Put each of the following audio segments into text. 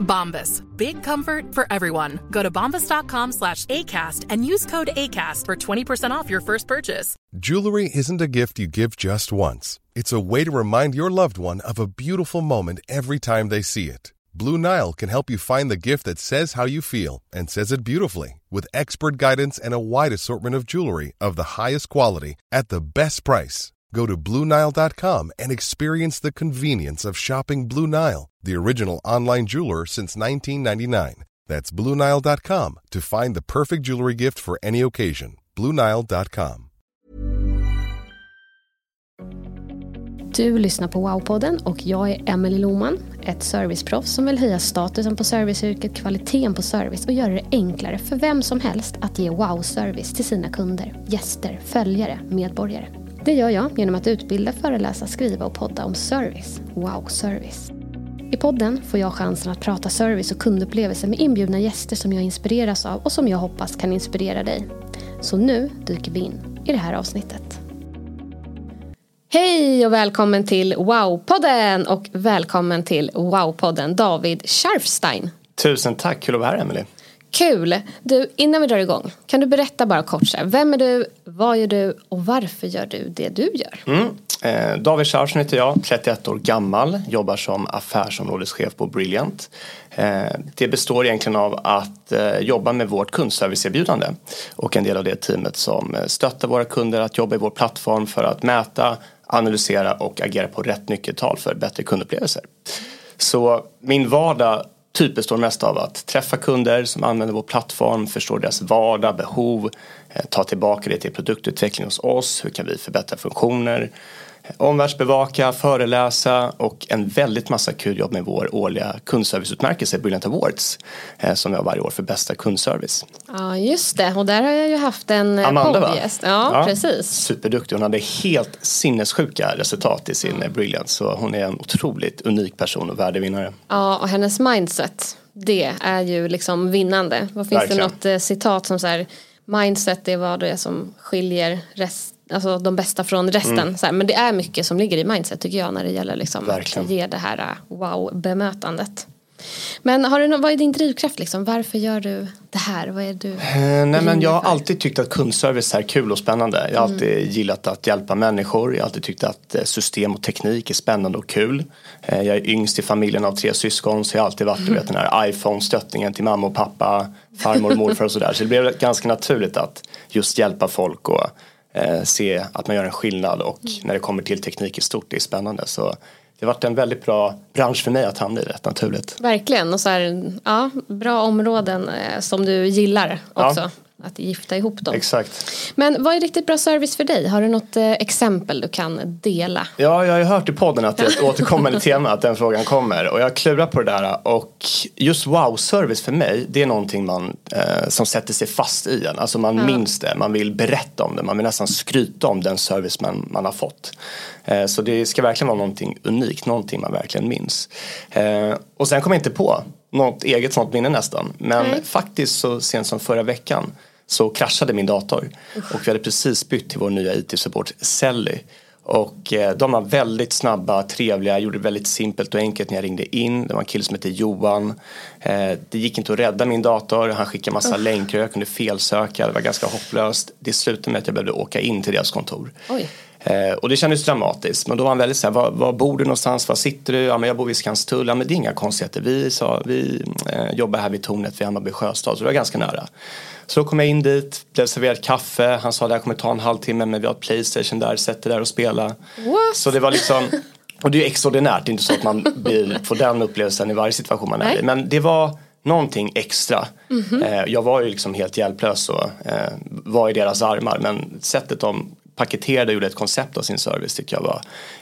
Bombas. Big comfort for everyone. Go to bombas.com slash ACAST and use code ACAST for 20% off your first purchase. Jewelry isn't a gift you give just once. It's a way to remind your loved one of a beautiful moment every time they see it. Blue Nile can help you find the gift that says how you feel and says it beautifully with expert guidance and a wide assortment of jewelry of the highest quality at the best price. Go to BlueNile.com and experience the convenience of shopping Blue Nile, the original online jeweler since 1999. That's BlueNile.com to find the perfect jewelry gift for any occasion. BlueNile.com. Du lyssnar på Wow-podden och jag är Emelie Loman, ett serviceproffs som vill höja statusen på serviceyrket, kvaliteten på service och göra det enklare för vem som helst att ge wow-service till sina kunder, gäster, följare, medborgare. Det gör jag genom att utbilda, föreläsa, skriva och podda om service. Wow-service. I podden får jag chansen att prata service och kundupplevelser med inbjudna gäster som jag inspireras av och som jag hoppas kan inspirera dig. Så nu dyker vi in i det här avsnittet. Hej och välkommen till Wow-podden och välkommen till Wow-podden David Scharfstein. Tusen tack, kul att vara här Emelie. Kul! Du, innan vi drar igång, kan du berätta bara kort så här, vem är du, vad gör du och varför gör du det du gör? Mm. Eh, David Scharsen heter jag, 31 år gammal, jobbar som affärsområdeschef på Brilliant. Eh, det består egentligen av att eh, jobba med vårt kundserviceerbjudande och en del av det teamet som eh, stöttar våra kunder att jobba i vår plattform för att mäta, analysera och agera på rätt nyckeltal för bättre kundupplevelser. Så min vardag typ består mest av att träffa kunder som använder vår plattform, förstå deras vardag, behov, eh, ta tillbaka det till produktutveckling hos oss, hur kan vi förbättra funktioner, omvärldsbevaka, föreläsa och en väldigt massa kul jobb med vår årliga kundserviceutmärkelse Brilliant Awards eh, som vi har varje år för bästa kundservice. Ja, just det. Och där har jag ju haft en eh, Amanda va? poddgäst. Ja, precis. Superduktig. Hon hade helt sinnessjuka resultat i sin mm. Brilliant så hon är en otroligt unik person och värdevinnare. Ja, och hennes mindset, det är ju liksom vinnande. Vad finns Verkligen. det något eh, citat som så här, mindset är vad det är som skiljer rest, alltså de bästa från resten. Så här, men det är mycket som ligger i mindset tycker jag när det gäller liksom Verkligen. att ge det här eh, wow-bemötandet. Men har du nå- vad är din drivkraft liksom? Varför gör du det här? Vad är du Eh, nej men jag har alltid tyckt att kundservice är kul och spännande. Jag har alltid gillat att hjälpa människor. Jag har alltid tyckt att eh, system och teknik är spännande och kul. Eh, Jag är yngst i familjen av tre syskon så jag har alltid varit du vet, den här iPhone-stöttningen till mamma och pappa, farmor och morfar och sådär. Så det blev ganska naturligt att just hjälpa folk och eh, se att man gör en skillnad och när det kommer till teknik i stort, det är spännande. Så det har varit en väldigt bra bransch för mig att hamna i rätt naturligt. Verkligen och så här, ja, bra områden eh, som du gillar också. Ja. Att gifta ihop dem. Exakt. Men vad är riktigt bra service för dig? Har du något eh, exempel du kan dela? Ja, jag har ju hört i podden att det är ett återkommande tema att den frågan kommer och jag klurar på det där och just wow-service för mig det är någonting man eh, som sätter sig fast i en. Alltså man minns det, man vill berätta om det, man vill nästan skryta om den service man, man har fått. Eh, så det ska verkligen vara någonting unikt, någonting man verkligen minns. Eh, och sen kom jag inte på något eget sånt minne nästan men Nej. faktiskt så sent som förra veckan så kraschade min dator och vi hade precis bytt till vår nya IT-support Selly. Och eh, de var väldigt snabba, trevliga, gjorde det väldigt simpelt och enkelt när jag ringde in. Det var en kille som hette Johan. Eh, det gick inte att rädda min dator, han skickade massa länkar, jag kunde felsöka, det var ganska hopplöst. Det slutade med att jag behövde åka in till deras kontor. Oj. Eh, och det kändes dramatiskt. Men då var han väldigt såhär, var, var bor du någonstans? Var sitter du? Ja men jag bor vid Skanstull. Ja men det är inga konstigheter. Vi, sa, vi eh, jobbar här vid tornet vid Hammarby sjöstad. Så det var ganska nära. Så då kom jag in dit, blev serverad kaffe. Han sa det här kommer ta en halvtimme men vi har ett Playstation där, sätt dig där och spela. What? Så det var liksom, och det är ju extraordinärt. Det är inte så att man blir, får den upplevelsen i varje situation man är Nej. i. Men det var någonting extra. Mhm. Eh, jag var ju liksom helt hjälplös och eh, var i deras armar. Men sättet de paketerade och gjorde ett koncept av sin service tycker jag var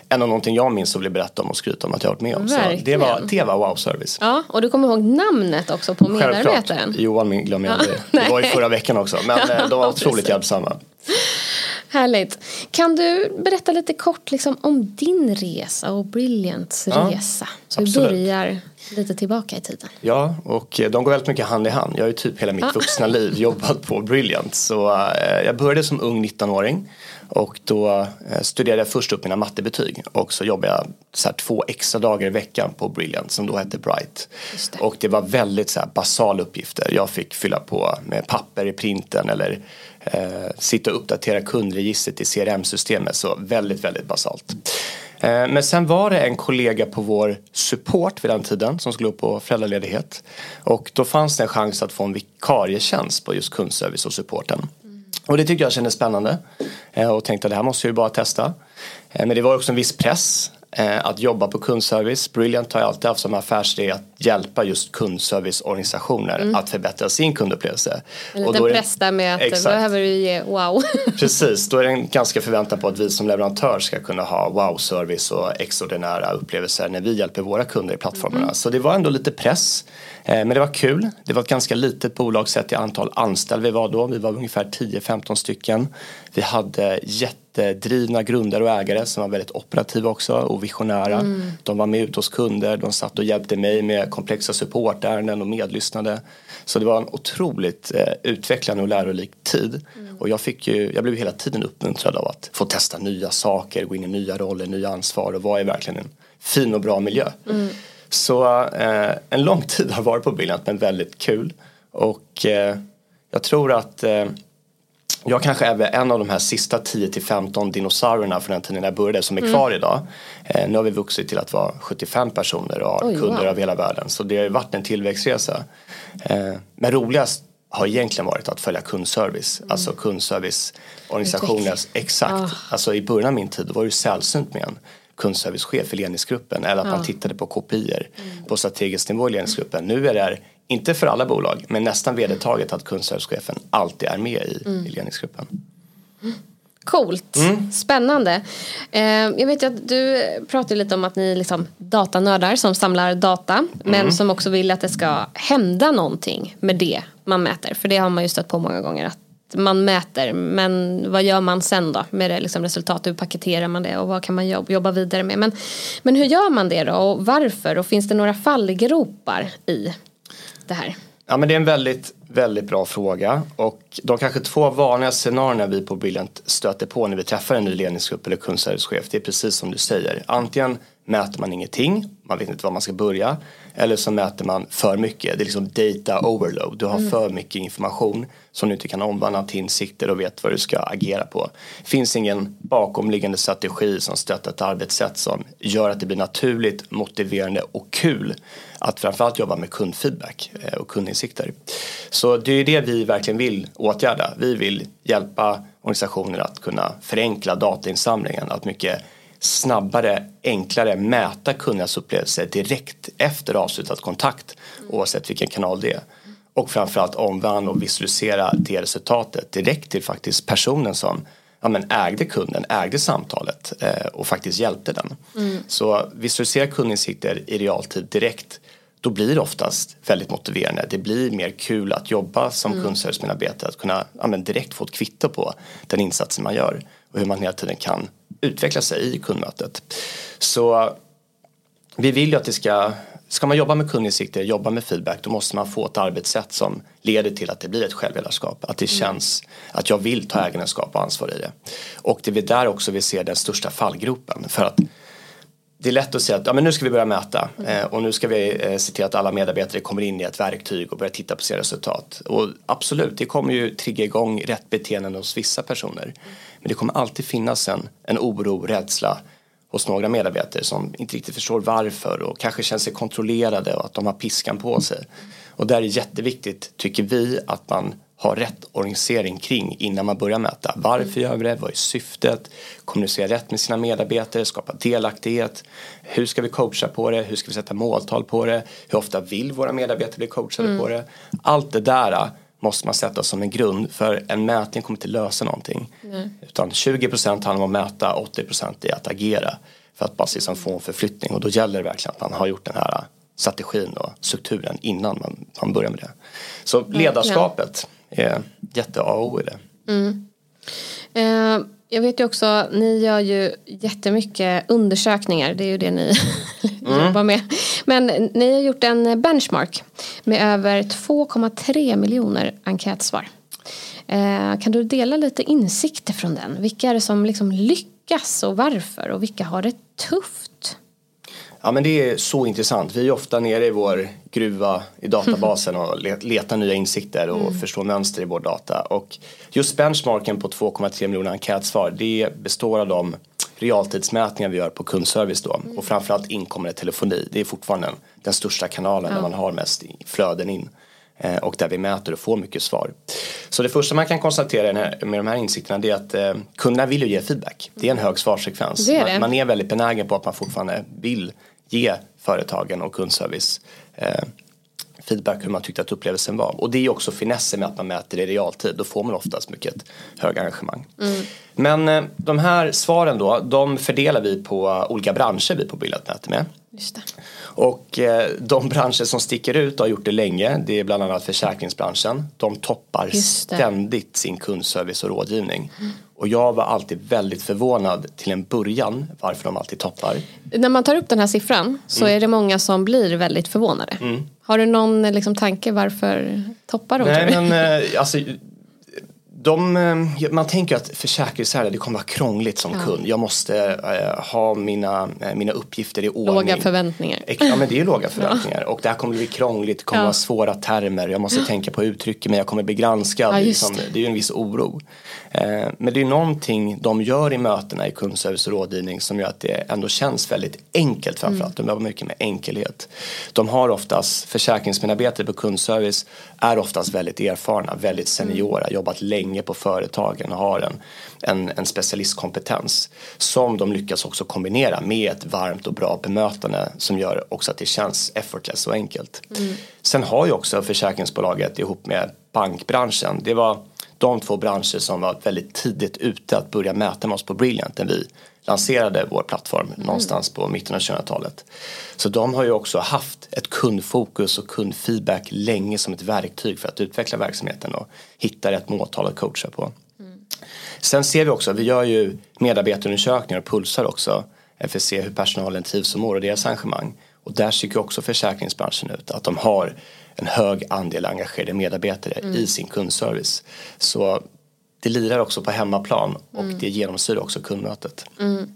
en av någonting jag minns och ville berätta om och skryta om att jag varit med om. Så det var, det var wow-service. Ja, och du kommer ihåg namnet också på medarbetaren? Johan min- glömmer jag aldrig. Ja, Det var ju förra veckan också. Men eh, de var Ja, otroligt precis. hjälpsamma. Härligt. Kan du berätta lite kort liksom, om din resa och Brilliants Ja, resa? Så vi absolut. börjar lite tillbaka i tiden. Ja, och eh, de går väldigt mycket hand i hand. Jag har ju typ hela mitt vuxna liv jobbat på Brilliant. Så eh, jag började som ung 19-åring och då eh, studerade jag först upp mina mattebetyg och så jobbade jag så två extra dagar i veckan på Brilliant som då hette Bright. Det. Och det var väldigt så basala uppgifter. Jag fick fylla på med papper i printen eller eh, sitta och uppdatera kundregistret i CRM-systemet. Så väldigt, väldigt basalt. Eh, Men sen var det en kollega på vår support vid den tiden som skulle upp på föräldraledighet. Och då fanns det en chans att få en vikarietjänst på just kundservice och supporten. Och det tyckte jag kändes spännande eh, och tänkte att det här måste jag ju bara testa. Eh, men det var också en viss press att jobba på kundservice. Brilliant har ju alltid haft som affärsidé att hjälpa just kundserviceorganisationer att förbättra sin kundupplevelse. En Och liten då press där med att Exakt. behöver du ge wow. Precis, då är det en ganska förväntan på att vi som leverantör ska kunna ha wow-service och extraordinära upplevelser när vi hjälper våra kunder i plattformarna. Så det var ändå lite press. Eh, Men det var kul. Det var ett ganska litet bolag sett i antal anställda vi var då. Vi var ungefär 10-15 stycken. Vi hade jättedrivna grundare och ägare som var väldigt operativa också och visionära. De var med ut hos kunder, de satt och hjälpte mig med komplexa supportärenden och medlyssnade. Så det var en otroligt eh, utvecklande och lärorik tid. Och jag, fick ju, jag blev hela tiden uppmuntrad av att få testa nya saker, gå in i nya roller, nya ansvar och vara i verkligen en fin och bra miljö. Så eh, en lång tid har varit på Brilliant men väldigt kul. Och eh, jag tror att eh, jag kanske är en av de här sista 10 till 15 dinosaurierna från den tiden jag började som är Mm. kvar idag. Eh, nu har vi vuxit till att vara 75 personer och har Oj, kunder wow. över hela världen. Så det har ju varit en tillväxtresa. Eh, men roligast har egentligen varit att följa kundservice. Alltså kundserviceorganisationers, exakt. Alltså i början av min tid var det ju sällsynt med en kundservicechef i ledningsgruppen eller att man tittade på kopior på strategisk nivå i ledningsgruppen. Nu är det inte för alla bolag, men nästan vedertaget att kundservicechefen alltid är med i, i ledningsgruppen. Coolt, Mm. spännande. Eh, jag vet ju att du pratar lite om att ni är liksom datanördar som samlar data. Mm. Men som också vill att det ska hända någonting med det man mäter. För det har man ju stött på många gånger. Att man mäter, men vad gör man sen då med det liksom resultat? Hur paketerar man det och vad kan man jobba, jobba vidare med? Men, men hur gör man det då och varför? Och finns det några fallgropar i det här? Ja men det är en väldigt, väldigt bra fråga och de kanske två vanliga scenarierna vi på Brilliant stöter på när vi träffar en ny ledningsgrupp eller kundservicechef det är precis som du säger. Antingen mäter man ingenting, man vet inte var man ska börja eller så mäter man för mycket. Det är liksom data overload. Du har för mycket information som du inte kan omvandla till insikter och vet vad du ska agera på. Det finns ingen bakomliggande strategi som stöttar ett arbetssätt som gör att det blir naturligt, motiverande och kul att framförallt jobba med kundfeedback eh, och kundinsikter. Så det är det vi verkligen vill åtgärda. Vi vill hjälpa organisationer att kunna förenkla datainsamlingen, att mycket snabbare, enklare mäta kundernas upplevelser direkt efter avslutad kontakt oavsett vilken kanal det är. Och framförallt omvandla och visualisera det resultatet direkt till faktiskt personen som ja, men ägde kunden, ägde samtalet eh, och faktiskt hjälpte den. Så visualisera kundinsikter i realtid direkt då blir det oftast väldigt motiverande. Det blir mer kul att jobba som mm. kundservicemedarbetare. Att kunna ja, men direkt få ett kvitto på den insatsen man gör och hur man hela tiden kan utveckla sig i kundmötet. Så vi vill ju att det ska Ska man jobba med kundinsikter, jobba med feedback, då måste man få ett arbetssätt som leder till att det blir ett självledarskap. Att det känns att jag vill ta ägarskap och ansvar i det. Och det är där också vi ser den största fallgropen. För att det är lätt att säga att ja, men nu ska vi börja mäta eh, och nu ska vi eh, se till att alla medarbetare kommer in i ett verktyg och börjar titta på sina resultat. Och absolut, det kommer ju trigga igång rätt beteenden hos vissa personer. Men det kommer alltid finnas en, en oro, rädsla hos några medarbetare som inte riktigt förstår varför och kanske känner sig kontrollerade och att de har piskan på sig. Och där är det jätteviktigt, tycker vi, att man har rätt organisering kring innan man börjar mäta. Varför gör vi det? Vad är syftet? Kommunicera rätt med sina medarbetare, skapa delaktighet. Hur ska vi coacha på det? Hur ska vi sätta måltal på det? Hur ofta vill våra medarbetare bli coachade mm. på det? Allt det där måste man sätta som en grund för en mätning kommer inte lösa någonting. Mm. Utan 20% handlar om att mäta, 80% är att agera för att bara liksom få en förflyttning och då gäller det verkligen att man har gjort den här strategin och strukturen innan man, man börjar med det. Så ledarskapet är jätte A och O i det. Mm. Eh, Jag vet ju också, ni gör ju jättemycket undersökningar, det är ju det ni mm. jobbar med. Men ni har gjort en benchmark med över 2,3 miljoner enkätsvar. Eh, kan du dela lite insikter från den? Vilka är det som liksom lyckas och varför och vilka har det tufft? Ja men det är så intressant. Vi är ofta nere i vår gruva i databasen och letar nya insikter och mm. förstår mönster i vår data. Och just benchmarken på 2,3 miljoner enkätsvar det består av de realtidsmätningar vi gör på kundservice då mm. och framförallt inkommande telefoni. Det är fortfarande den största kanalen ja. där man har mest flöden in. Eh, och där vi mäter och får mycket svar. Så det första man kan konstatera med de här insikterna är att eh, kunderna vill ju ge feedback. Det är en hög svarsfrekvens. Det är det. Man, är väldigt benägen på att man fortfarande vill ge företagen och kundservice eh, feedback hur man tyckte att upplevelsen var. Och det är också finessen med att man mäter i realtid. Då får man oftast mycket hög engagemang. Mm. Men eh, de här svaren då, de fördelar vi på olika branscher vi på mäter med. Just det. Och eh, de branscher som sticker ut har gjort det länge det är bland annat försäkringsbranschen. De toppar ständigt sin kundservice och rådgivning. Mm. Och jag var alltid väldigt förvånad till en början varför de alltid toppar. När man tar upp den här siffran så mm. är det många som blir väldigt förvånade. Mm. Har du någon liksom, tanke varför toppar de? Nej, men, eh, alltså, de, eh, man tänker att försäkringsärenden det kommer vara krångligt som ja. kund. Jag måste äh, ha mina, äh, mina uppgifter i ordning. Låga förväntningar. Ja men det är låga förväntningar. Ja. Och det här kommer bli krångligt, det kommer ja. vara svåra termer. Jag måste tänka på uttrycket men jag kommer bli granskad. Ja, liksom, det är ju en viss oro. Eh, men det är någonting de gör i mötena i kundservice och rådgivning som gör att det ändå känns väldigt enkelt framförallt. Mm. De jobbar mycket med enkelhet. De har oftast, försäkringsmedarbetare på kundservice är oftast väldigt erfarna, väldigt seniora, mm. jobbat länge på företagen och har en, en, en specialistkompetens som de lyckas också kombinera med ett varmt och bra bemötande som gör också att det känns effortless och enkelt. Mm. Sen har ju också försäkringsbolaget ihop med bankbranschen, det var de två branscher som var väldigt tidigt ute att börja mäta med oss på Brilliant när vi lanserade vår plattform mm. någonstans på mitten av 2000-talet. Så de har ju också haft ett kundfokus och kundfeedback länge som ett verktyg för att utveckla verksamheten och hitta rätt måltal att coacha på. Mm. Sen ser vi också, vi gör ju medarbetarundersökningar och pulsar också för att se hur personalen trivs och mår och deras engagemang. Och där tycker också försäkringsbranschen ut att de har en hög andel engagerade medarbetare mm. i sin kundservice. Så det lirar också på hemmaplan och mm. det genomsyrar också kundmötet. Mm.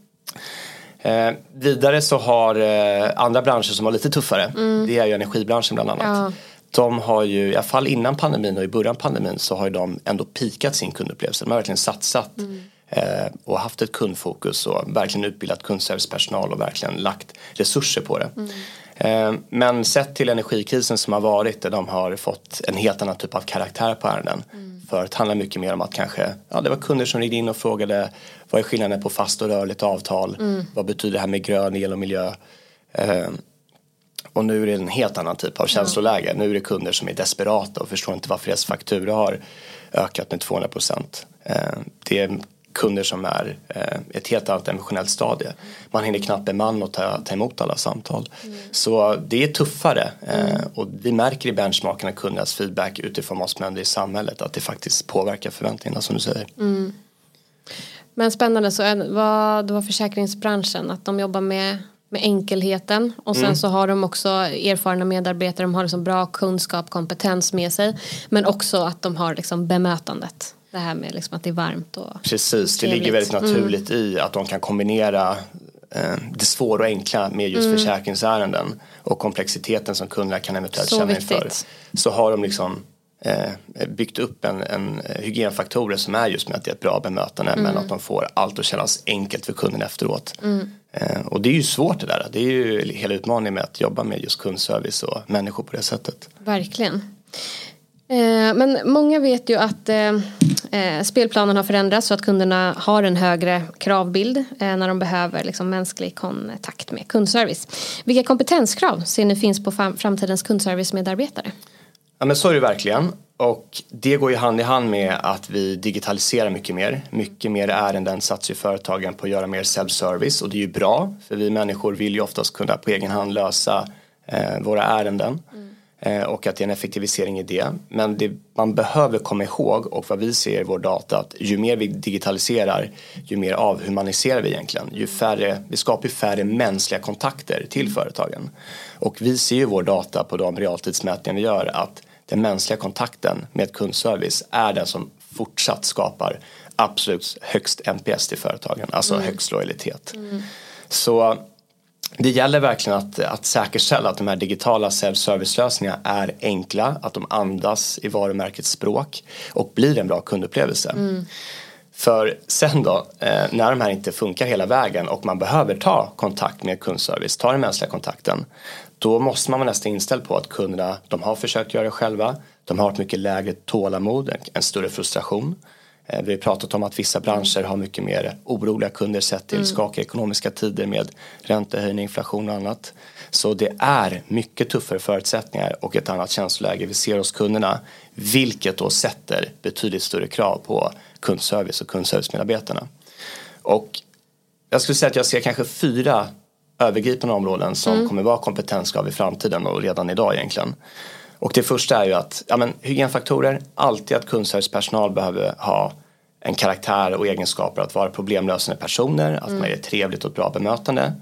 Eh, vidare så har eh, andra branscher som har lite tuffare, mm. det är ju energibranschen bland annat. Ja. De har ju, i alla fall innan pandemin och i början av pandemin så har ju de ändå pikat sin kundupplevelse. De har verkligen satsat mm. eh, och haft ett kundfokus och verkligen utbildat kundservicepersonal och verkligen lagt resurser på det. Mm. Eh, men sett till energikrisen som har varit där de har fått en helt annan typ av karaktär på ärenden. Mm. För det handlar mycket mer om att kanske, ja det var kunder som ringde in och frågade vad är skillnaden på fast och rörligt avtal? Mm. Vad betyder det här med grön el och miljö? Eh, och nu är det en helt annan typ av känsloläge. Mm. Nu är det kunder som är desperata och förstår inte varför deras faktura har ökat med 200 procent. Eh, det är kunder som är eh, ett helt annat emotionellt stadie. Man hinner knappt bemanna och ta, ta emot alla samtal. Mm. Så det är tuffare eh, och vi märker i benchmarkerna kundernas feedback utifrån vad som händer i samhället att det faktiskt påverkar förväntningarna som du säger. Mm. Men spännande, så vad, det var försäkringsbranschen att de jobbar med med enkelheten och sen mm. så har de också erfarna medarbetare, de har liksom bra kunskap, kompetens med sig men också att de har liksom bemötandet. Det här med liksom att det är varmt och Precis, det ligger väldigt mm. naturligt mm. i att de kan kombinera eh, det svåra och enkla med just mm. försäkringsärenden och komplexiteten som kunderna kan eventuellt Så känna inför. Så har de liksom eh, byggt upp en, en hygienfaktorer som är just med att det är ett bra bemötande mm. men att de får allt att kännas enkelt för kunden efteråt. Mm. Eh, och det är ju svårt det där. Det är ju hela utmaningen med att jobba med just kundservice och människor på det sättet. Verkligen. Eh, men många vet ju att eh, eh, spelplanen har förändrats så att kunderna har en högre kravbild när de behöver liksom, mänsklig kontakt med kundservice. Vilka kompetenskrav ser ni finns på framtidens kundservice-medarbetare? Ja men så är det verkligen. Och det går ju hand i hand med att vi digitaliserar mycket mer. Mycket mer ärenden satsar ju företagen på att göra mer self-service och det är ju bra för vi människor vill ju oftast kunna på egen hand lösa eh, våra ärenden. Mm. Eh, och att det är en effektivisering i det. Men det man behöver komma ihåg och vad vi ser i vår data att ju mer vi digitaliserar ju mer avhumaniserar vi egentligen. Ju färre, vi skapar ju färre mänskliga kontakter till företagen. Och vi ser ju vår data på de realtidsmätningar vi gör att den mänskliga kontakten med kundservice är den som fortsatt skapar absolut högst NPS till företagen, alltså mm. högst lojalitet. Mm. Så det gäller verkligen att, att säkerställa att de här digitala self-service-lösningarna är enkla, att de andas i varumärkets språk och blir en bra kundupplevelse. Mm. För sen då, eh, när de här inte funkar hela vägen och man behöver ta kontakt med kundservice, ta den mänskliga kontakten, då måste man vara nästan inställd på att kunderna, de har försökt göra det själva, de har ett mycket lägre tålamod, en större frustration. Eh, vi har pratat om att vissa branscher har mycket mer oroliga kunder sett till mm. skakiga ekonomiska tider med räntehöjning, inflation och annat. Så det är mycket tuffare förutsättningar och ett annat känsloläge vi ser hos kunderna vilket då sätter betydligt större krav på kundservice och kundservicemedarbetarna. Och jag skulle säga att jag ser kanske fyra övergripande områden som mm. kommer vara kompetenskrav i framtiden och redan idag egentligen. Och det första är ju att ja, men, hygienfaktorer, alltid att kundservicepersonal behöver ha en karaktär och egenskaper att vara problemlösande personer, att mm. man är trevligt och ett bra bemötande.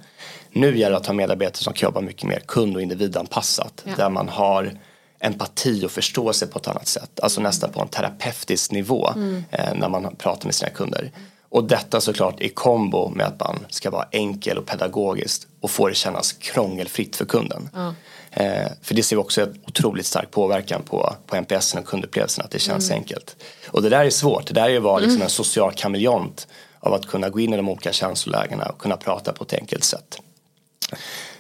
Nu gäller det att ha medarbetare som kan jobba mycket mer kund och individanpassat ja. där man har empati och förståelse på ett annat sätt, alltså mm. nästan på en terapeutisk nivå mm. eh, när man pratar med sina kunder. Och detta såklart i kombo med att man ska vara enkel och pedagogiskt och få det kännas krångelfritt för kunden. Ja. Eh, för det ser vi också en otroligt stark påverkan på, på NPS och kundupplevelsen att det känns mm. enkelt. Och det där är svårt, det där är att vara liksom mm. en social kameleont av att kunna gå in i de olika känslolägena och kunna prata på ett enkelt sätt.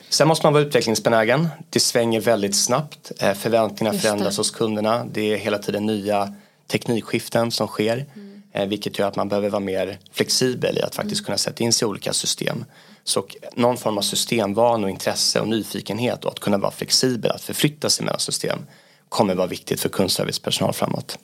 Sen måste man vara utvecklingsbenägen. Det svänger väldigt snabbt. Eh, förväntningarna förändras hos kunderna. Det är hela tiden nya teknikskiften som sker. Mm. Eh, vilket gör att man behöver vara mer flexibel i att faktiskt mm. kunna sätta in sig i olika system. Så någon form av systemvan och intresse och nyfikenhet och att kunna vara flexibel, att förflytta sig mellan system kommer vara viktigt för kundservicepersonal framåt.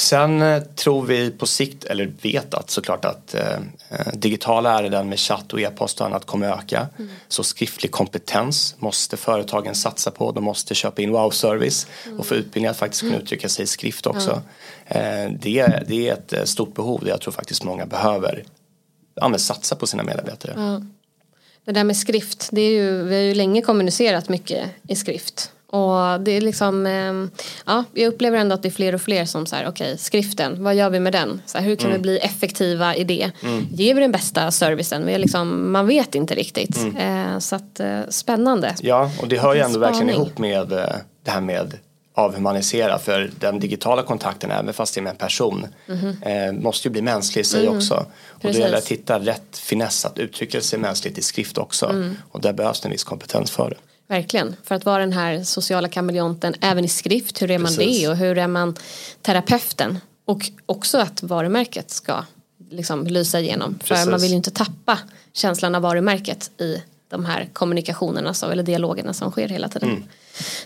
Sen eh, tror vi på sikt, eller vet att såklart att eh, eh, digitala ärenden med chatt och e-post och annat kommer öka. Mm. Så skriftlig kompetens måste företagen satsa på. De måste köpa in wow-service mm. och få utbildning att faktiskt kunna mm. uttrycka sig i skrift också. Mm. Eh, det, det är ett eh, stort behov det jag tror faktiskt många behöver ja, satsa på sina medarbetare. Det där med skrift, det är ju, vi har ju länge kommunicerat mycket i skrift. Och det är liksom, ehm, ja, jag upplever ändå att det är fler och fler som säger okej, okay, skriften, vad gör vi med den? Så här, hur kan mm. vi bli effektiva i det? Mm. Ger vi den bästa servicen? Vi är liksom, man vet inte riktigt. Mm. Eh, så att, eh, spännande. Ja, och det hör ju ändå spaning. verkligen ihop med eh, det här med avhumanisera för den digitala kontakten även fast det är med en person mm. eh, måste ju bli mänsklig i sig mm. också. Och Precis. det gäller att hitta rätt finess att uttrycka sig mänskligt i skrift också mm. och där behövs det en viss kompetens för det. Verkligen, för att vara den här sociala kameleonten även i skrift, hur är man Precis. det och hur är man terapeuten? Och också att varumärket ska liksom lysa igenom. Precis. För man vill ju inte tappa känslan av varumärket i de här kommunikationerna så, eller dialogerna som sker hela tiden. Mm.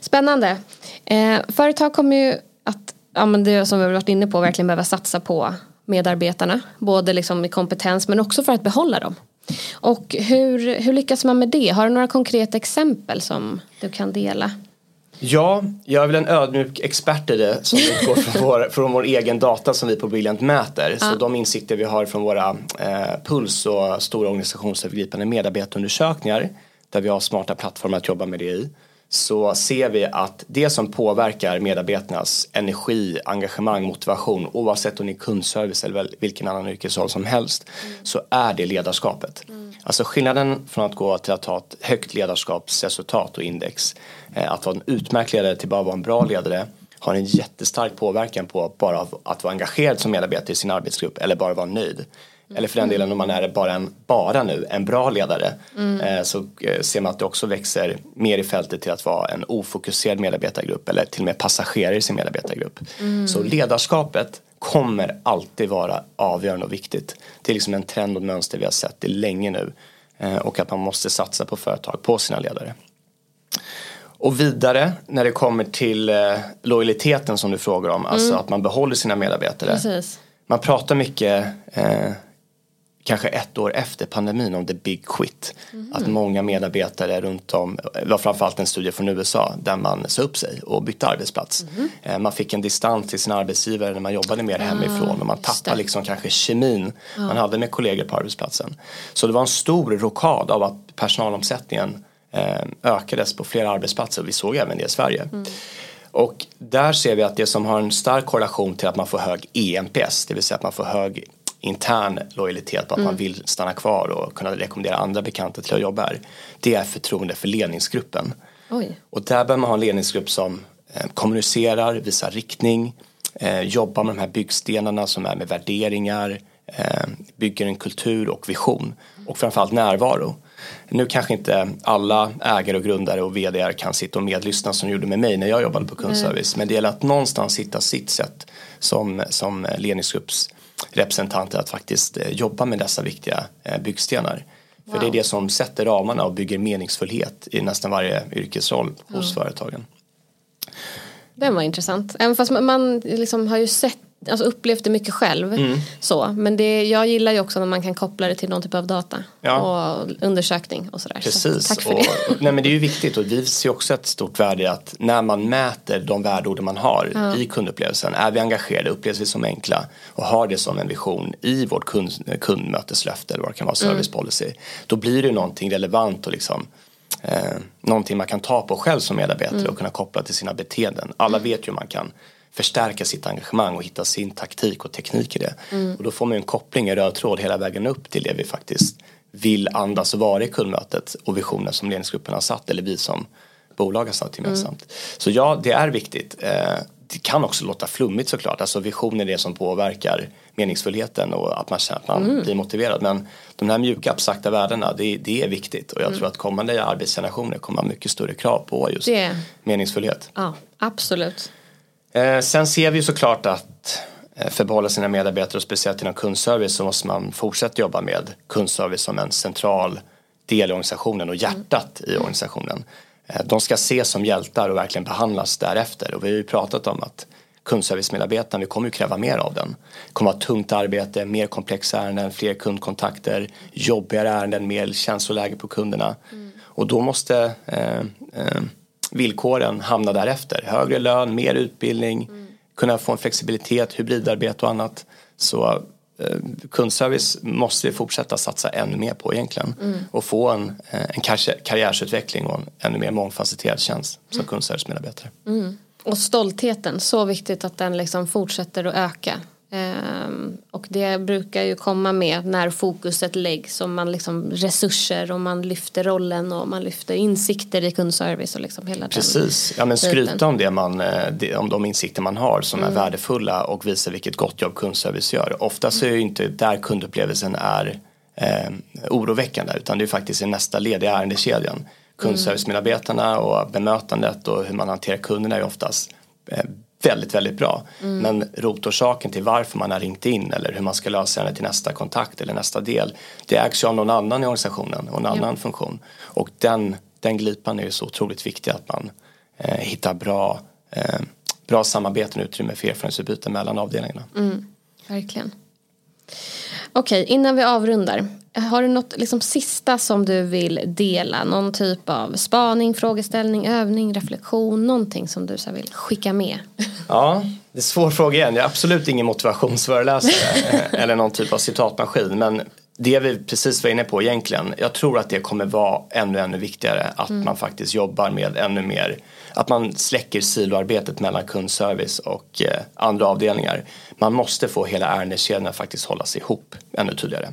Spännande. Eh, företag kommer ju att, ja, men det som vi har varit inne på, verkligen behöva satsa på medarbetarna. Både liksom i kompetens men också för att behålla dem. Och hur, hur lyckas man med det? Har du några konkreta exempel som du kan dela? Ja, jag är väl en ödmjuk expert i det som utgår från vår, från vår egen data som vi på Brilliant mäter. Ja. Så de insikter vi har från våra eh, Puls och stora organisationsövergripande medarbetarundersökningar där vi har smarta plattformar att jobba med det i så ser vi att det som påverkar medarbetarnas energi, engagemang, motivation oavsett om det är kundservice eller vilken annan yrkesroll som helst mm. så är det ledarskapet. Mm. Alltså skillnaden från att gå till att ha ett högt ledarskapsresultat och index eh, att vara en utmärkt ledare till bara vara en bra ledare har en jättestark påverkan på bara att vara engagerad som medarbetare i sin arbetsgrupp eller bara vara nöjd. Eller för den delen om man är bara, en, bara nu en bra ledare mm. eh, så eh, ser man att det också växer mer i fältet till att vara en ofokuserad medarbetargrupp eller till och med passagerare i sin medarbetargrupp. Mm. Så ledarskapet kommer alltid vara avgörande och viktigt. Det är liksom en trend och mönster vi har sett det länge nu eh, och att man måste satsa på företag, på sina ledare. Och vidare när det kommer till lojaliteten som du frågar om, alltså mm. alltså att man behåller sina medarbetare. Precis. Man pratar mycket eh, kanske ett år efter pandemin om the big quit. Mm. Att många medarbetare runt om, det var framförallt en studie från USA där man sa upp sig och bytte arbetsplats. Mm. Man fick en distans till sin arbetsgivare när man jobbade mer ah, hemifrån och man tappade liksom kanske kemin ah. man hade med kollegor på arbetsplatsen. Så det var en stor rokad av att personalomsättningen eh, ökades på flera arbetsplatser och vi såg även det i Sverige. Mm. Och där ser vi att det som har en stark korrelation till att man får hög EMPS, det vill säga att man får hög intern lojalitet på att mm. man vill stanna kvar och kunna rekommendera andra bekanta till att jobba här. Det är förtroende för ledningsgruppen. Oj. Och där behöver man ha en ledningsgrupp som eh, kommunicerar, visar riktning, eh, jobbar med de här byggstenarna som är med värderingar, eh, bygger en kultur och vision och framförallt närvaro. Nu kanske inte alla ägare och grundare och vd kan sitta och medlyssna som gjorde med mig när jag jobbade på kundservice. Mm. Men det gäller att någonstans hitta sitt sätt som, som ledningsgruppsrepresentanter att faktiskt eh, jobba med dessa viktiga eh, byggstenar. Wow. För det är det som sätter ramarna och bygger meningsfullhet i nästan varje yrkesroll hos mm. företagen. Den var intressant. Även fast man liksom har ju sett alltså upplevt det mycket själv. Mm. Så. Men det, jag gillar ju också när man kan koppla det till någon typ av data ja. och undersökning och sådär. Precis. Så, tack för och, det. Nej, men det är ju viktigt och vi ser också ett stort värde i att när man mäter de värdeorden man har ja. i kundupplevelsen, är vi engagerade, upplevs vi som enkla och har det som en vision i vårt kund, kundmöteslöfte eller vad det kan vara, mm. service policy, mm. då blir det någonting relevant och liksom eh, någonting man kan ta på själv som medarbetare mm. och kunna koppla till sina beteenden. Alla vet ju hur man kan förstärka sitt engagemang och hitta sin taktik och teknik i det. Mm. Och då får man en koppling, en röd tråd hela vägen upp till det vi faktiskt vill andas och vara i kundmötet och visionen som ledningsgruppen har satt eller vi som bolag har satt gemensamt. Mm. Så ja, det är viktigt. Eh, det kan också låta flummigt såklart, alltså vision är det som påverkar meningsfullheten och att man känner att man mm. blir motiverad. Men de här mjuka abstrakta värdena, det, det är viktigt och jag mm. tror att kommande arbetsgenerationer kommer ha mycket större krav på just det. meningsfullhet. Ja, absolut. Eh, sen ser vi såklart att eh, för att behålla sina medarbetare och speciellt inom kundservice så måste man fortsätta jobba med kundservice som en central del i organisationen och hjärtat i organisationen. Eh, de ska ses som hjältar och verkligen behandlas därefter och vi har ju pratat om att kundservicemedarbetarna, vi kommer ju kräva mer av den. Det kommer att ha tungt arbete, mer komplexa ärenden, fler kundkontakter, jobbigare ärenden, mer känsloläge på kunderna. Mm. Och då måste eh, eh, villkoren hamna därefter. Högre lön, mer utbildning, mm. kunna få en flexibilitet, hybridarbete och annat. Så eh, kundservice måste vi fortsätta satsa ännu mer på egentligen mm. och få en, eh, en karriärsutveckling och en ännu mer mångfacetterad tjänst som mm. kundservicemedarbetare. Mm. Och stoltheten, så viktigt att den liksom fortsätter att öka. Um, och det brukar ju komma med när fokuset läggs om man liksom resurser och man lyfter rollen och man lyfter insikter i kundservice och liksom hela Precis, ja men skryta om det man, eh, om de insikter man har som mm. är värdefulla och visa vilket gott jobb kundservice gör. Oftast är det ju inte där kundupplevelsen är eh, oroväckande utan det är faktiskt i nästa led i ärendekedjan. Kundservicemedarbetarna och bemötandet och hur man hanterar kunderna är oftast eh, väldigt, väldigt bra. Mm. Men rotorsaken till varför man har ringt in eller hur man ska lösa det till nästa kontakt eller nästa del det ägs ju av någon annan i organisationen och en annan ja. funktion. Och den, den glipan är ju så otroligt viktig att man eh, hittar bra, eh, bra samarbeten och utrymme för erfarenhetsutbyte mellan avdelningarna. Mm, verkligen. Okej, innan vi avrundar. Har du något liksom, sista som du vill dela? Någon typ av spaning, frågeställning, övning, reflektion? Någonting som du så vill skicka med? Ja, det är en svår fråga igen. Jag är absolut ingen motivationsföreläsare eller någon typ av citatmaskin. Men det vi precis var inne på egentligen. Jag tror att det kommer vara ännu, ännu viktigare att mm. man faktiskt jobbar med ännu mer att man släcker siloarbetet mellan kundservice och eh, andra avdelningar. Man måste få hela ärendekedjan att faktiskt hållas ihop ännu tydligare.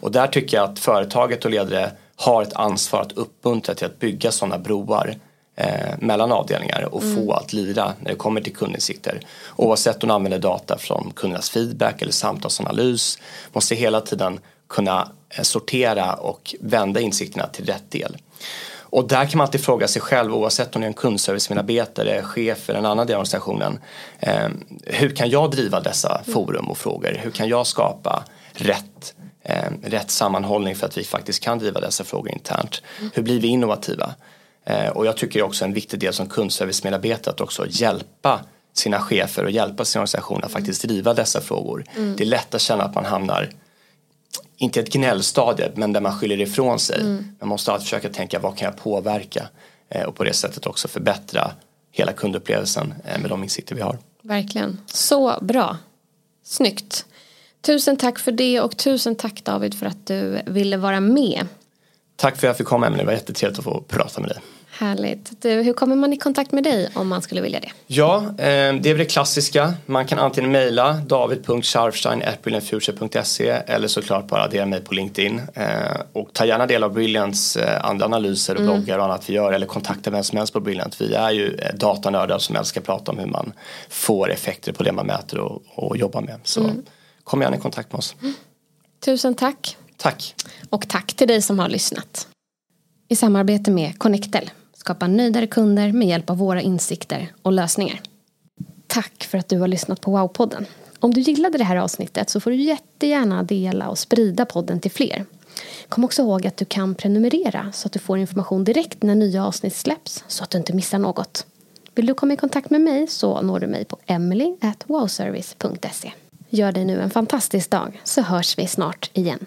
Och där tycker jag att företaget och ledare har ett ansvar att uppmuntra till att bygga sådana broar eh, mellan avdelningar och mm. få att lira när det kommer till kundinsikter. Oavsett om man använder data från kundernas feedback eller samtalsanalys måste hela tiden kunna eh, sortera och vända insikterna till rätt del. Och där kan man alltid fråga sig själv oavsett om det är en kundservicemedarbetare, chef eller en annan del av organisationen. Eh, hur kan jag driva dessa forum och frågor? Hur kan jag skapa rätt, eh, rätt sammanhållning för att vi faktiskt kan driva dessa frågor internt? Hur blir vi innovativa? Eh, och jag tycker också en viktig del som kundservicemedarbetare att också hjälpa sina chefer och hjälpa sin organisation att faktiskt driva dessa frågor. Mm. Det är lätt att känna att man hamnar inte ett gnällstadie, men där man skyller ifrån sig. Mm. Man måste alltid försöka tänka vad kan jag påverka eh, och på det sättet också förbättra hela kundupplevelsen eh, med de insikter vi har. Verkligen, så bra. Snyggt. Tusen tack för det och tusen tack David för att du ville vara med. Tack för att jag fick komma Emelie, det var jättetrevligt att få prata med dig. Härligt. Du, hur kommer man i kontakt med dig om man skulle vilja det? Ja, eh, det är väl det klassiska. Man kan antingen mejla david.scharfstein.brilliantfuture.se eller såklart bara dela mig på LinkedIn. Eh, och ta gärna del av Brilliants eh, andra analyser och mm. bloggar och annat vi gör eller kontakta vem som helst på Brilliant. Vi är ju datanördar som älskar att prata om hur man får effekter på det man mäter och, och jobbar med. Så mm. kom gärna i kontakt med oss. Mm. Tusen tack. Tack. Och tack till dig som har lyssnat. I samarbete med Connectel skapa nöjdare kunder med hjälp av våra insikter och lösningar. Tack för att du har lyssnat på Wow-podden. Om du gillade det här avsnittet så får du jättegärna dela och sprida podden till fler. Kom också ihåg att du kan prenumerera så att du får information direkt när nya avsnitt släpps så att du inte missar något. Vill du komma i kontakt med mig så når du mig på emily.wowservice.se. Gör dig nu en fantastisk dag så hörs vi snart igen.